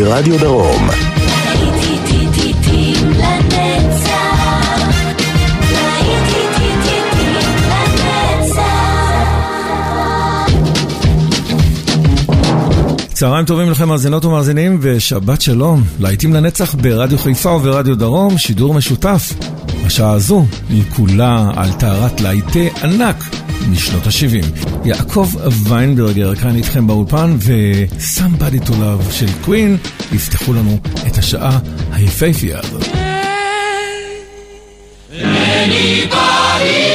ברדיו דרום. צהריים טובים לכם מאזינות ומאזינים ושבת שלום. להיטים לנצח ברדיו חיפה וברדיו דרום, שידור משותף. השעה הזו היא כולה על טהרת להיטי ענק משנות ה-70. יעקב ויינברגר כאן איתכם באולפן ו-Somebody to Love של קווין יפתחו לנו את השעה היפהפייה הזאת. Anybody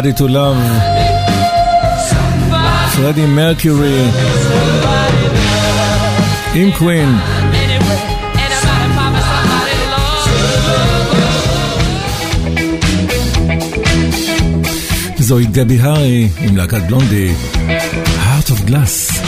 Somebody to Love, פרדי מרקיורי, עם קווין. זוהי דבי הארי עם להקת בלונדי, Heart of Glass.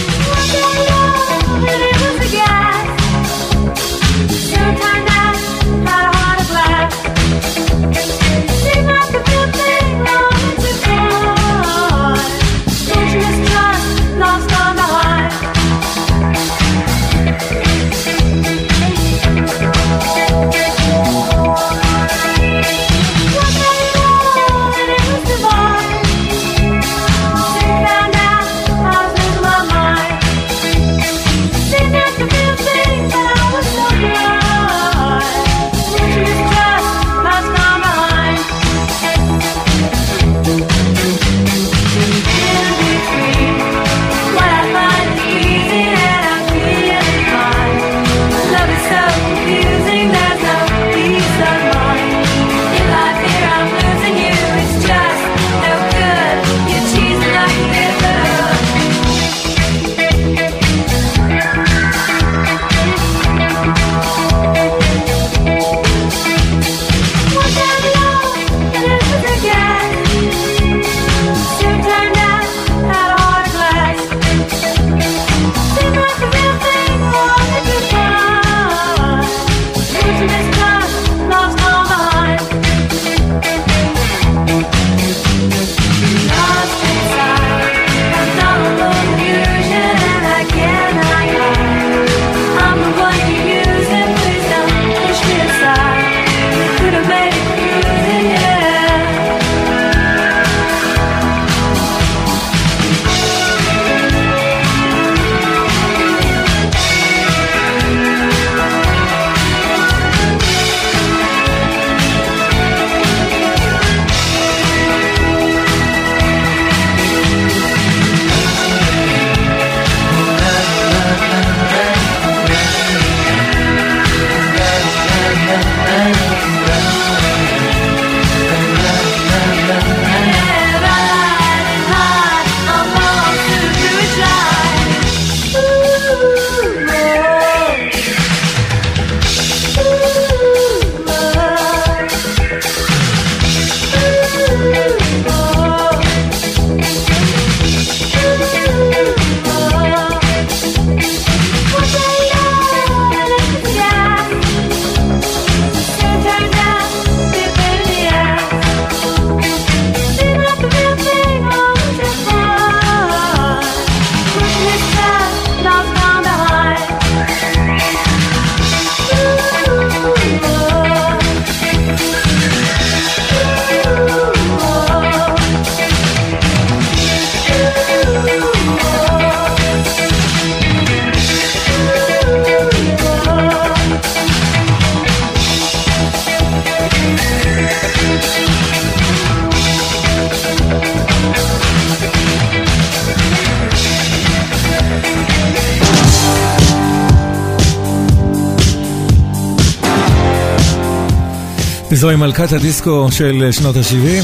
זוהי מלכת הדיסקו של שנות ה-70,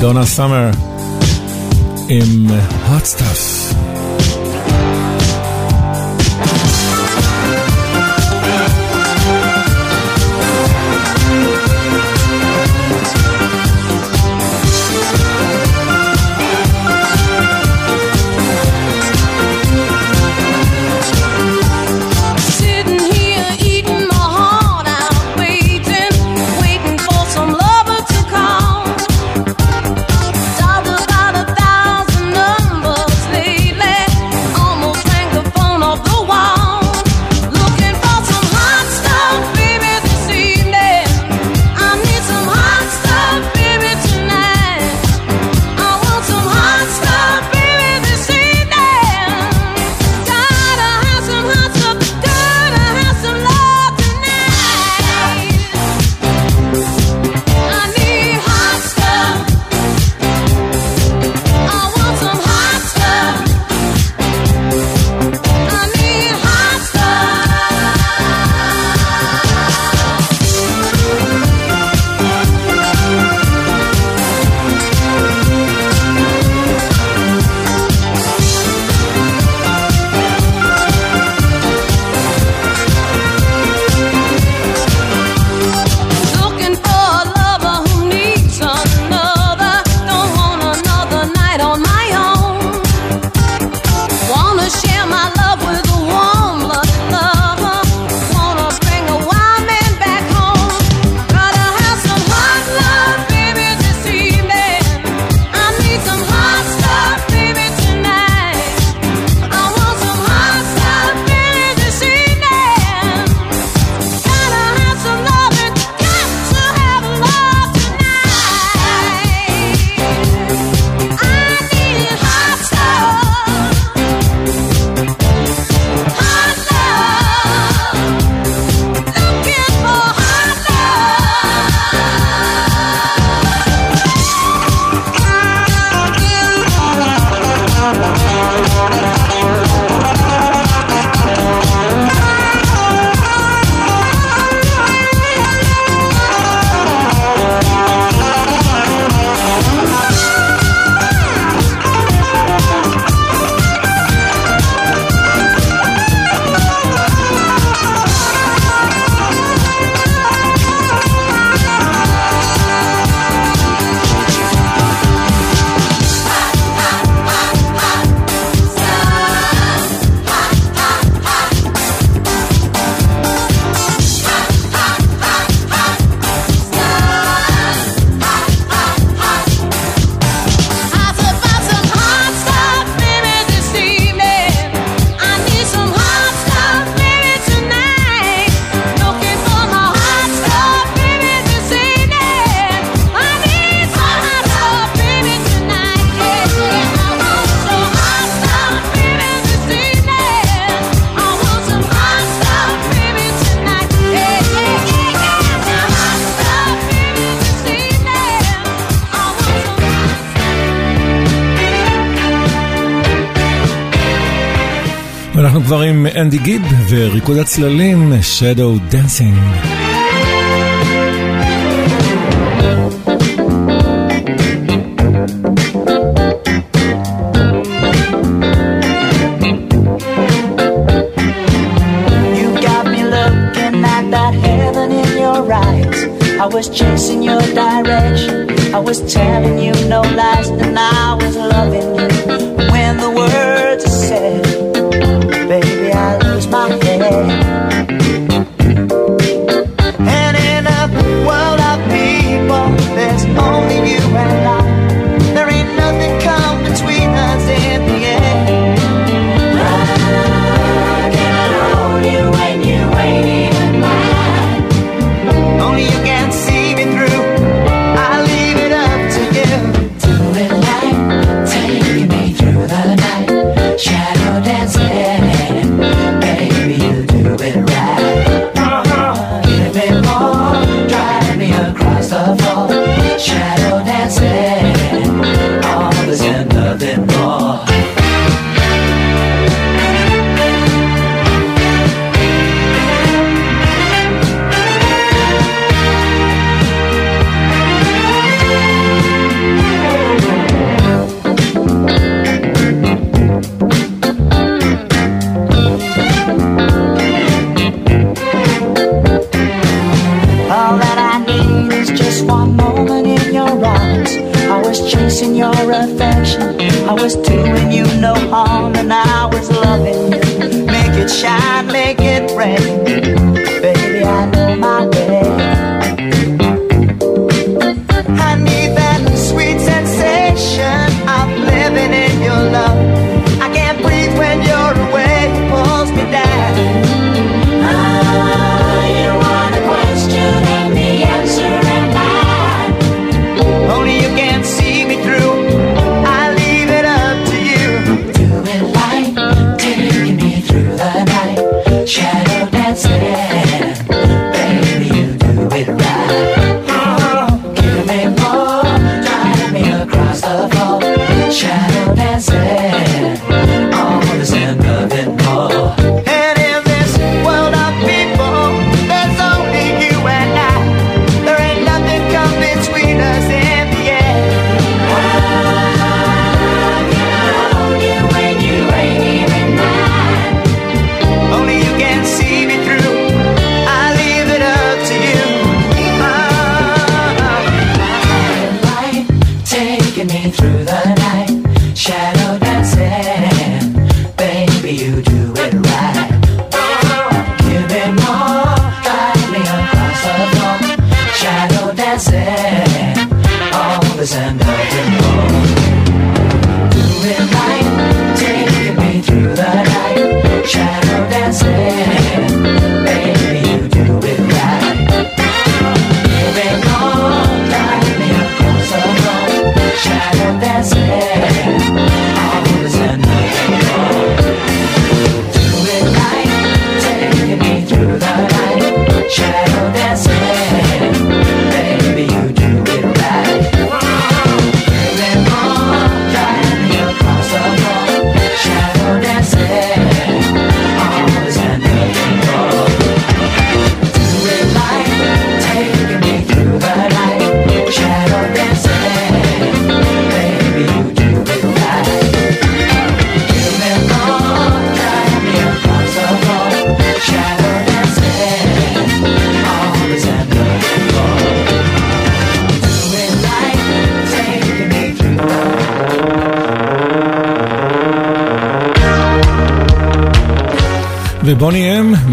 דונה סאמר עם hot stuff. ואנחנו כבר עם אנדי גיב וריקוד הצללים, Shadow Dancing. I was chasing your direction. I was telling you was just one moment in your arms. I was chasing your affection. I was doing you no harm, and I was loving you. Make it shine, make it rain.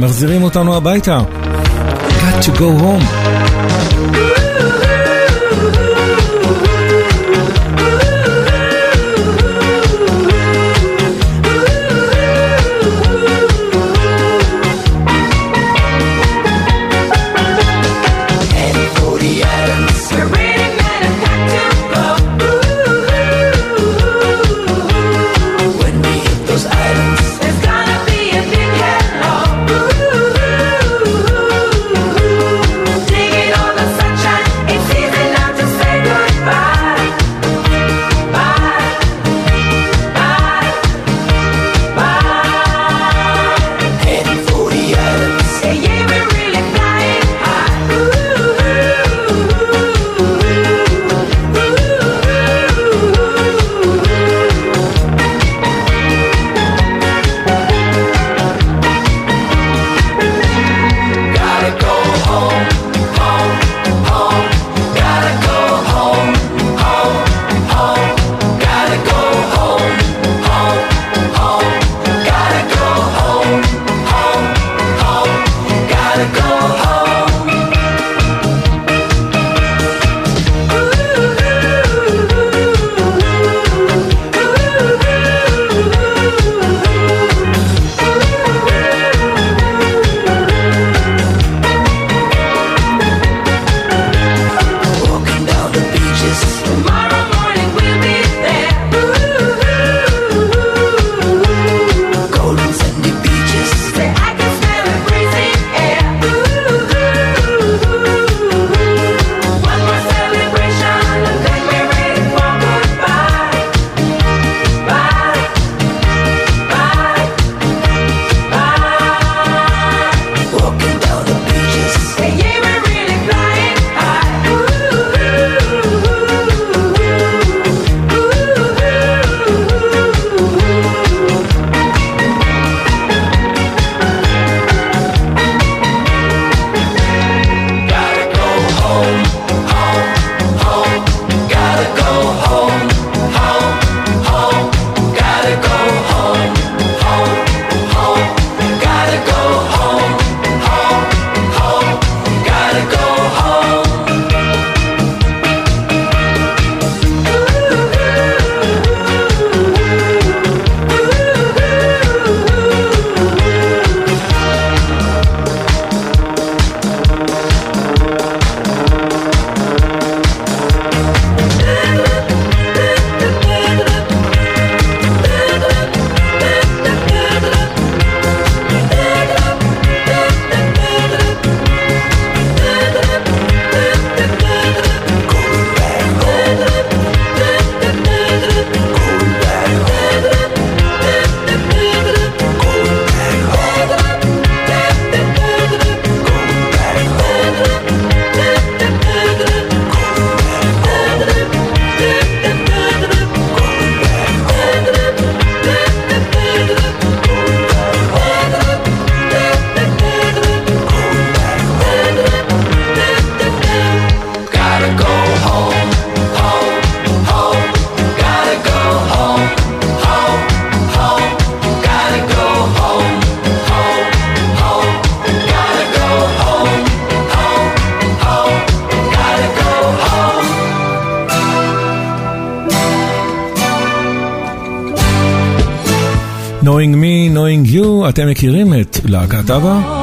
מחזירים אותנו הביתה. Got to go home. אתם מכירים את להקת אבא?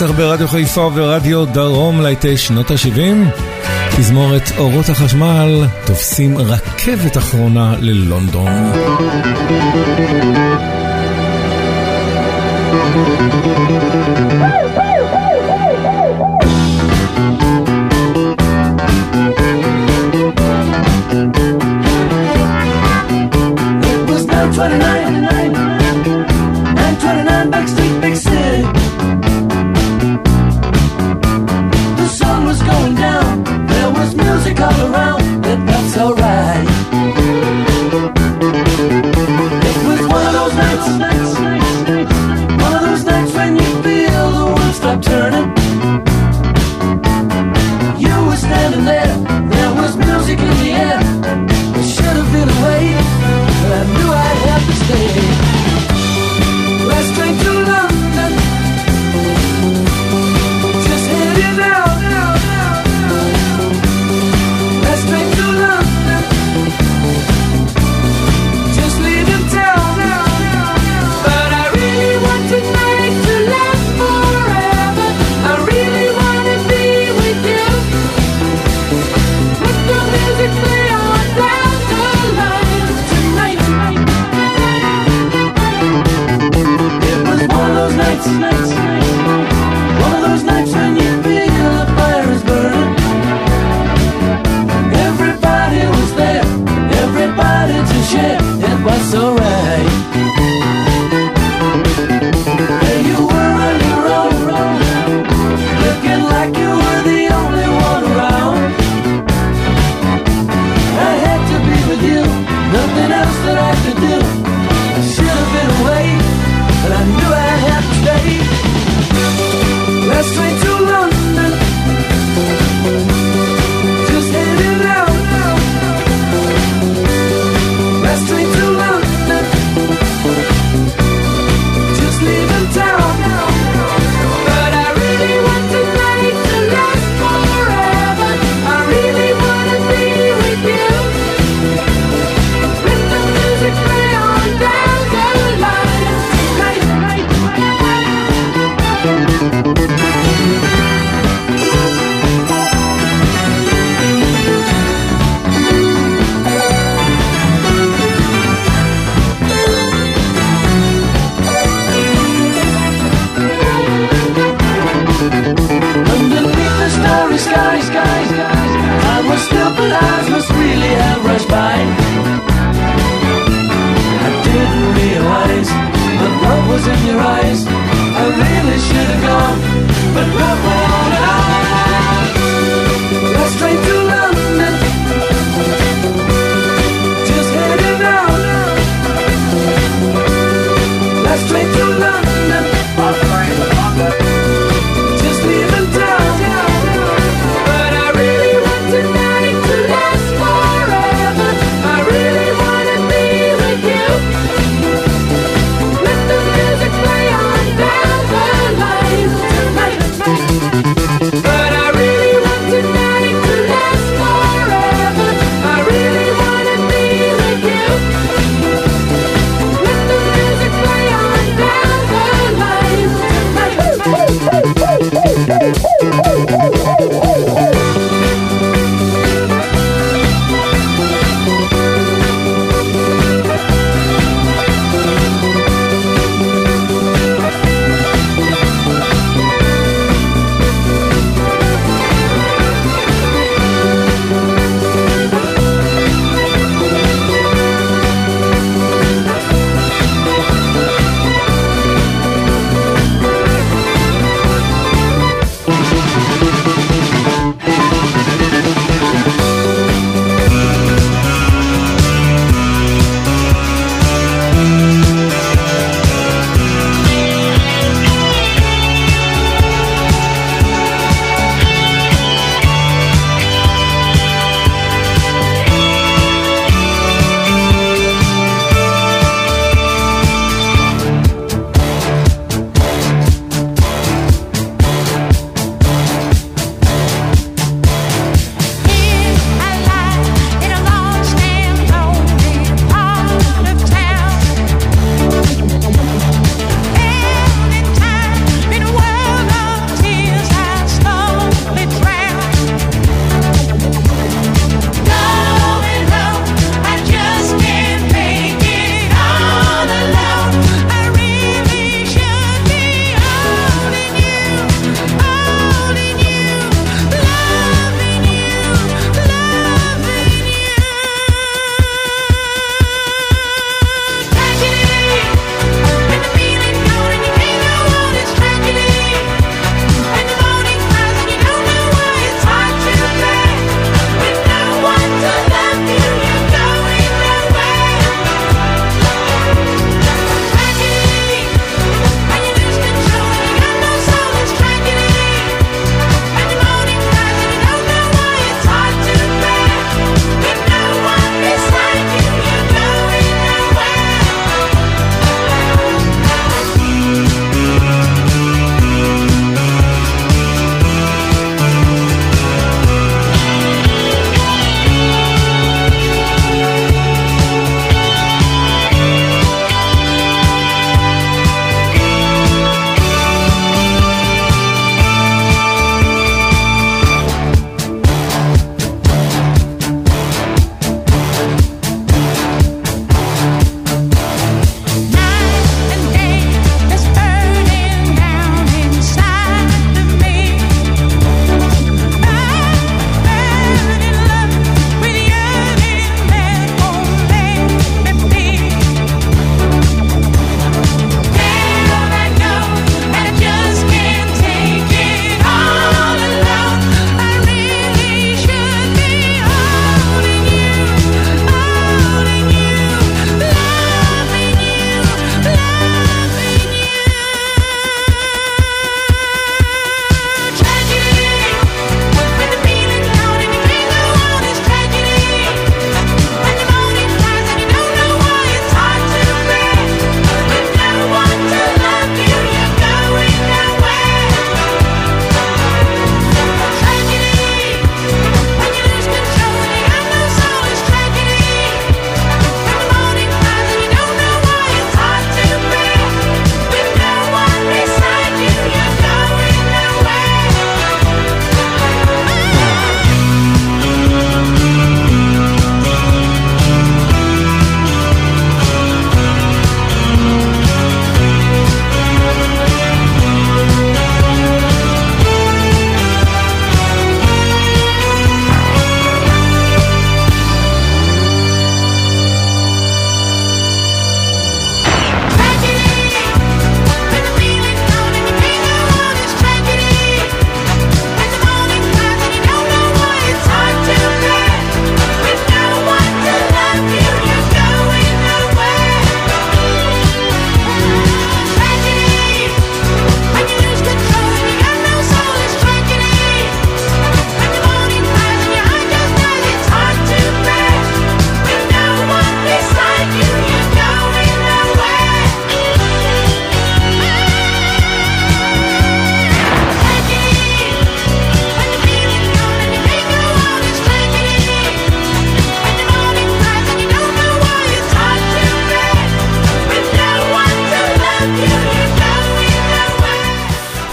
הנצח ברדיו חיפה ורדיו דרום להיטי שנות ה-70. תזמורת אורות החשמל תופסים רכבת אחרונה ללונדון. Twenty-nine around.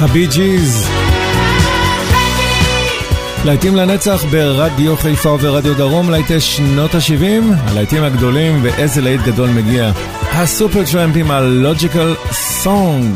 הבי ג'יז. להיטים לנצח ברדיו חיפה וברדיו דרום, להיטי שנות ה-70, הלהיטים הגדולים ואיזה להיט גדול מגיע. הסופר טרמפים הלוג'יקל סונג.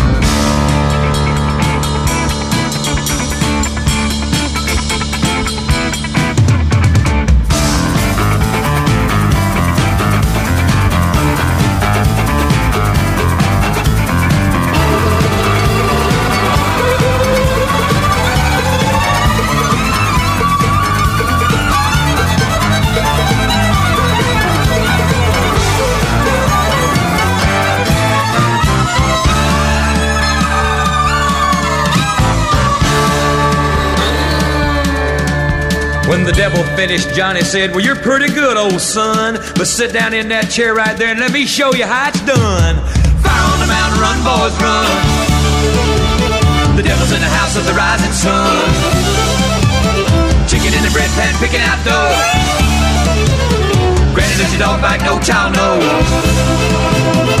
The devil finished, Johnny said, Well, you're pretty good, old son. But sit down in that chair right there and let me show you how it's done. Fire on the mountain, run, boys, run. The devil's in the house of the rising sun. Chicken in the bread pan, picking out dough. Granny, your dog bite? No child knows.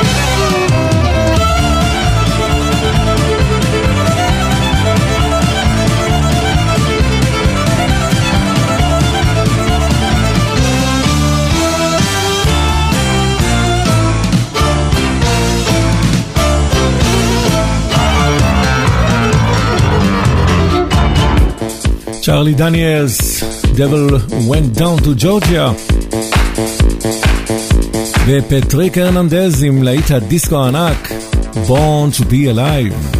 צ'רלי דניאלס, Devil went down to Georgia. ופטריק הרננדז עם להיט הדיסקו הענק, Born to be alive. Born to be alive. Born to be alive.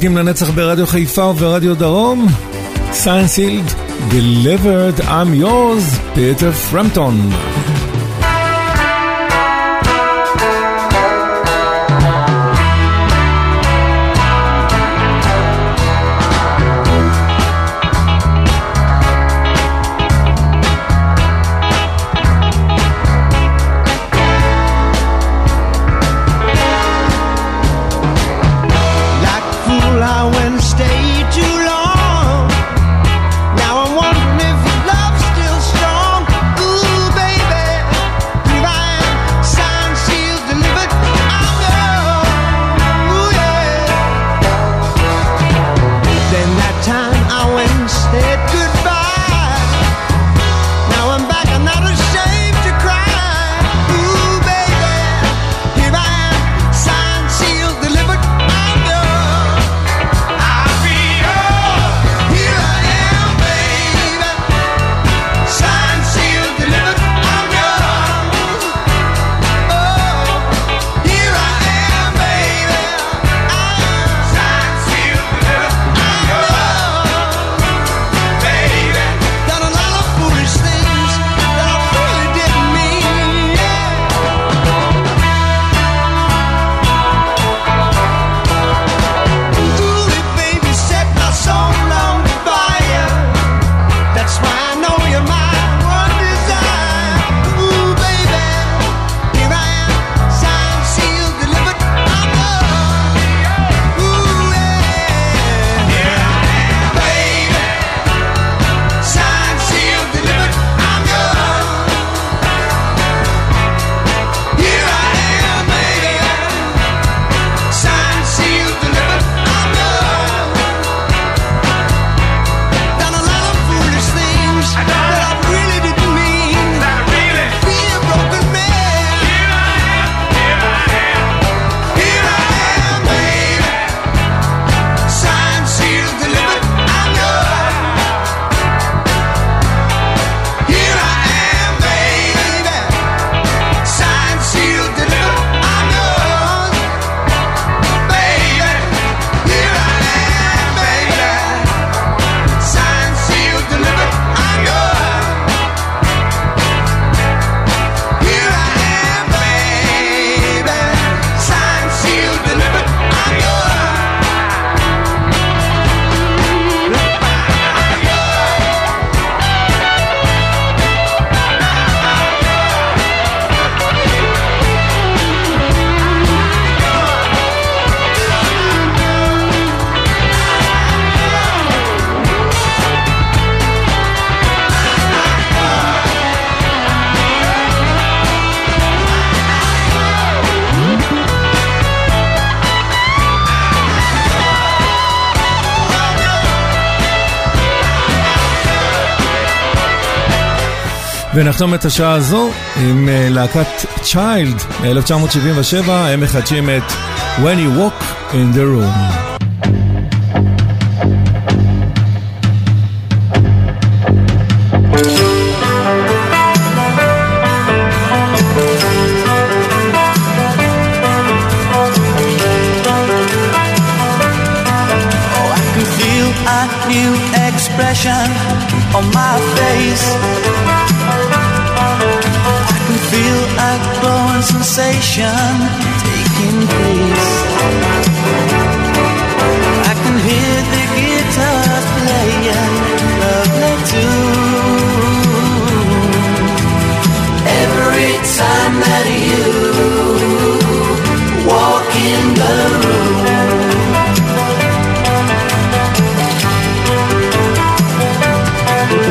להיטים לנצח ברדיו חיפה וברדיו דרום. סיינסילד, Delivered I'm yours, פיטר פרמפטון. ונחתום את השעה הזו עם להקת צ'יילד מ-1977, הם מחדשים את When You Walk in the Room. expression on my face conversation taking place. I can hear the guitars playing lovely tune every time that you walk in the room.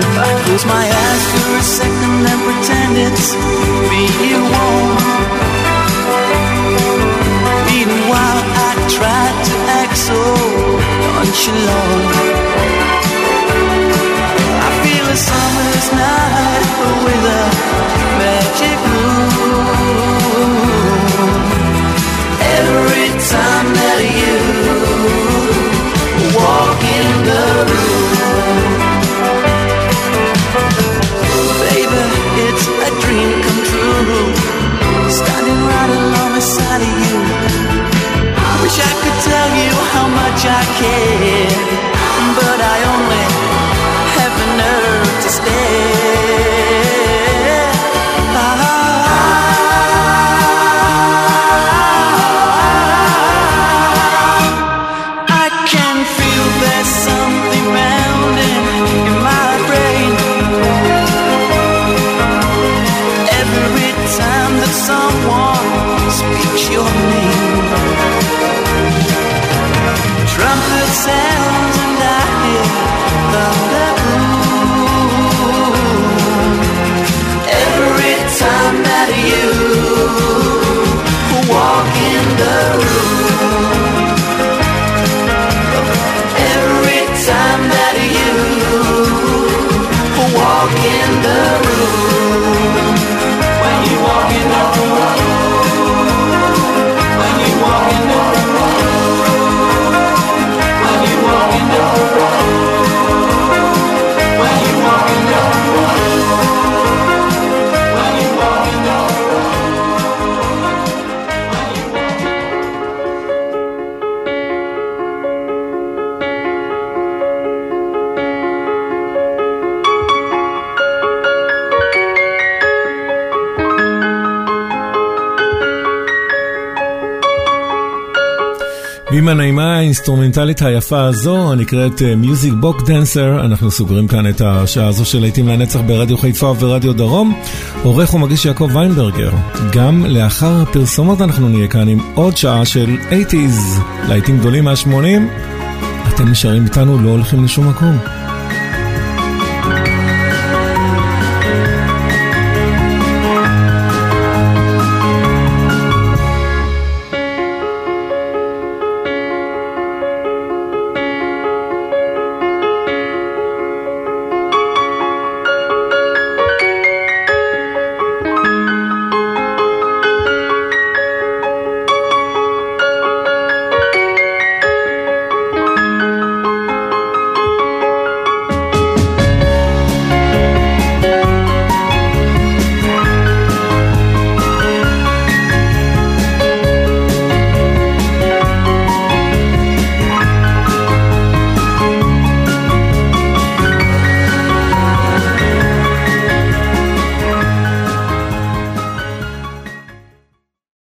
If I close my eyes for a second and pretend it's me you want. האינסטרומנטלית היפה הזו, הנקראת מיוזיק בוק דנסר, אנחנו סוגרים כאן את השעה הזו של להיטים לנצח ברדיו חיפה וברדיו דרום. עורך ומגיש יעקב ויינברגר. גם לאחר הפרסומות אנחנו נהיה כאן עם עוד שעה של 80's, להיטים גדולים מה-80. אתם נשארים איתנו, לא הולכים לשום מקום.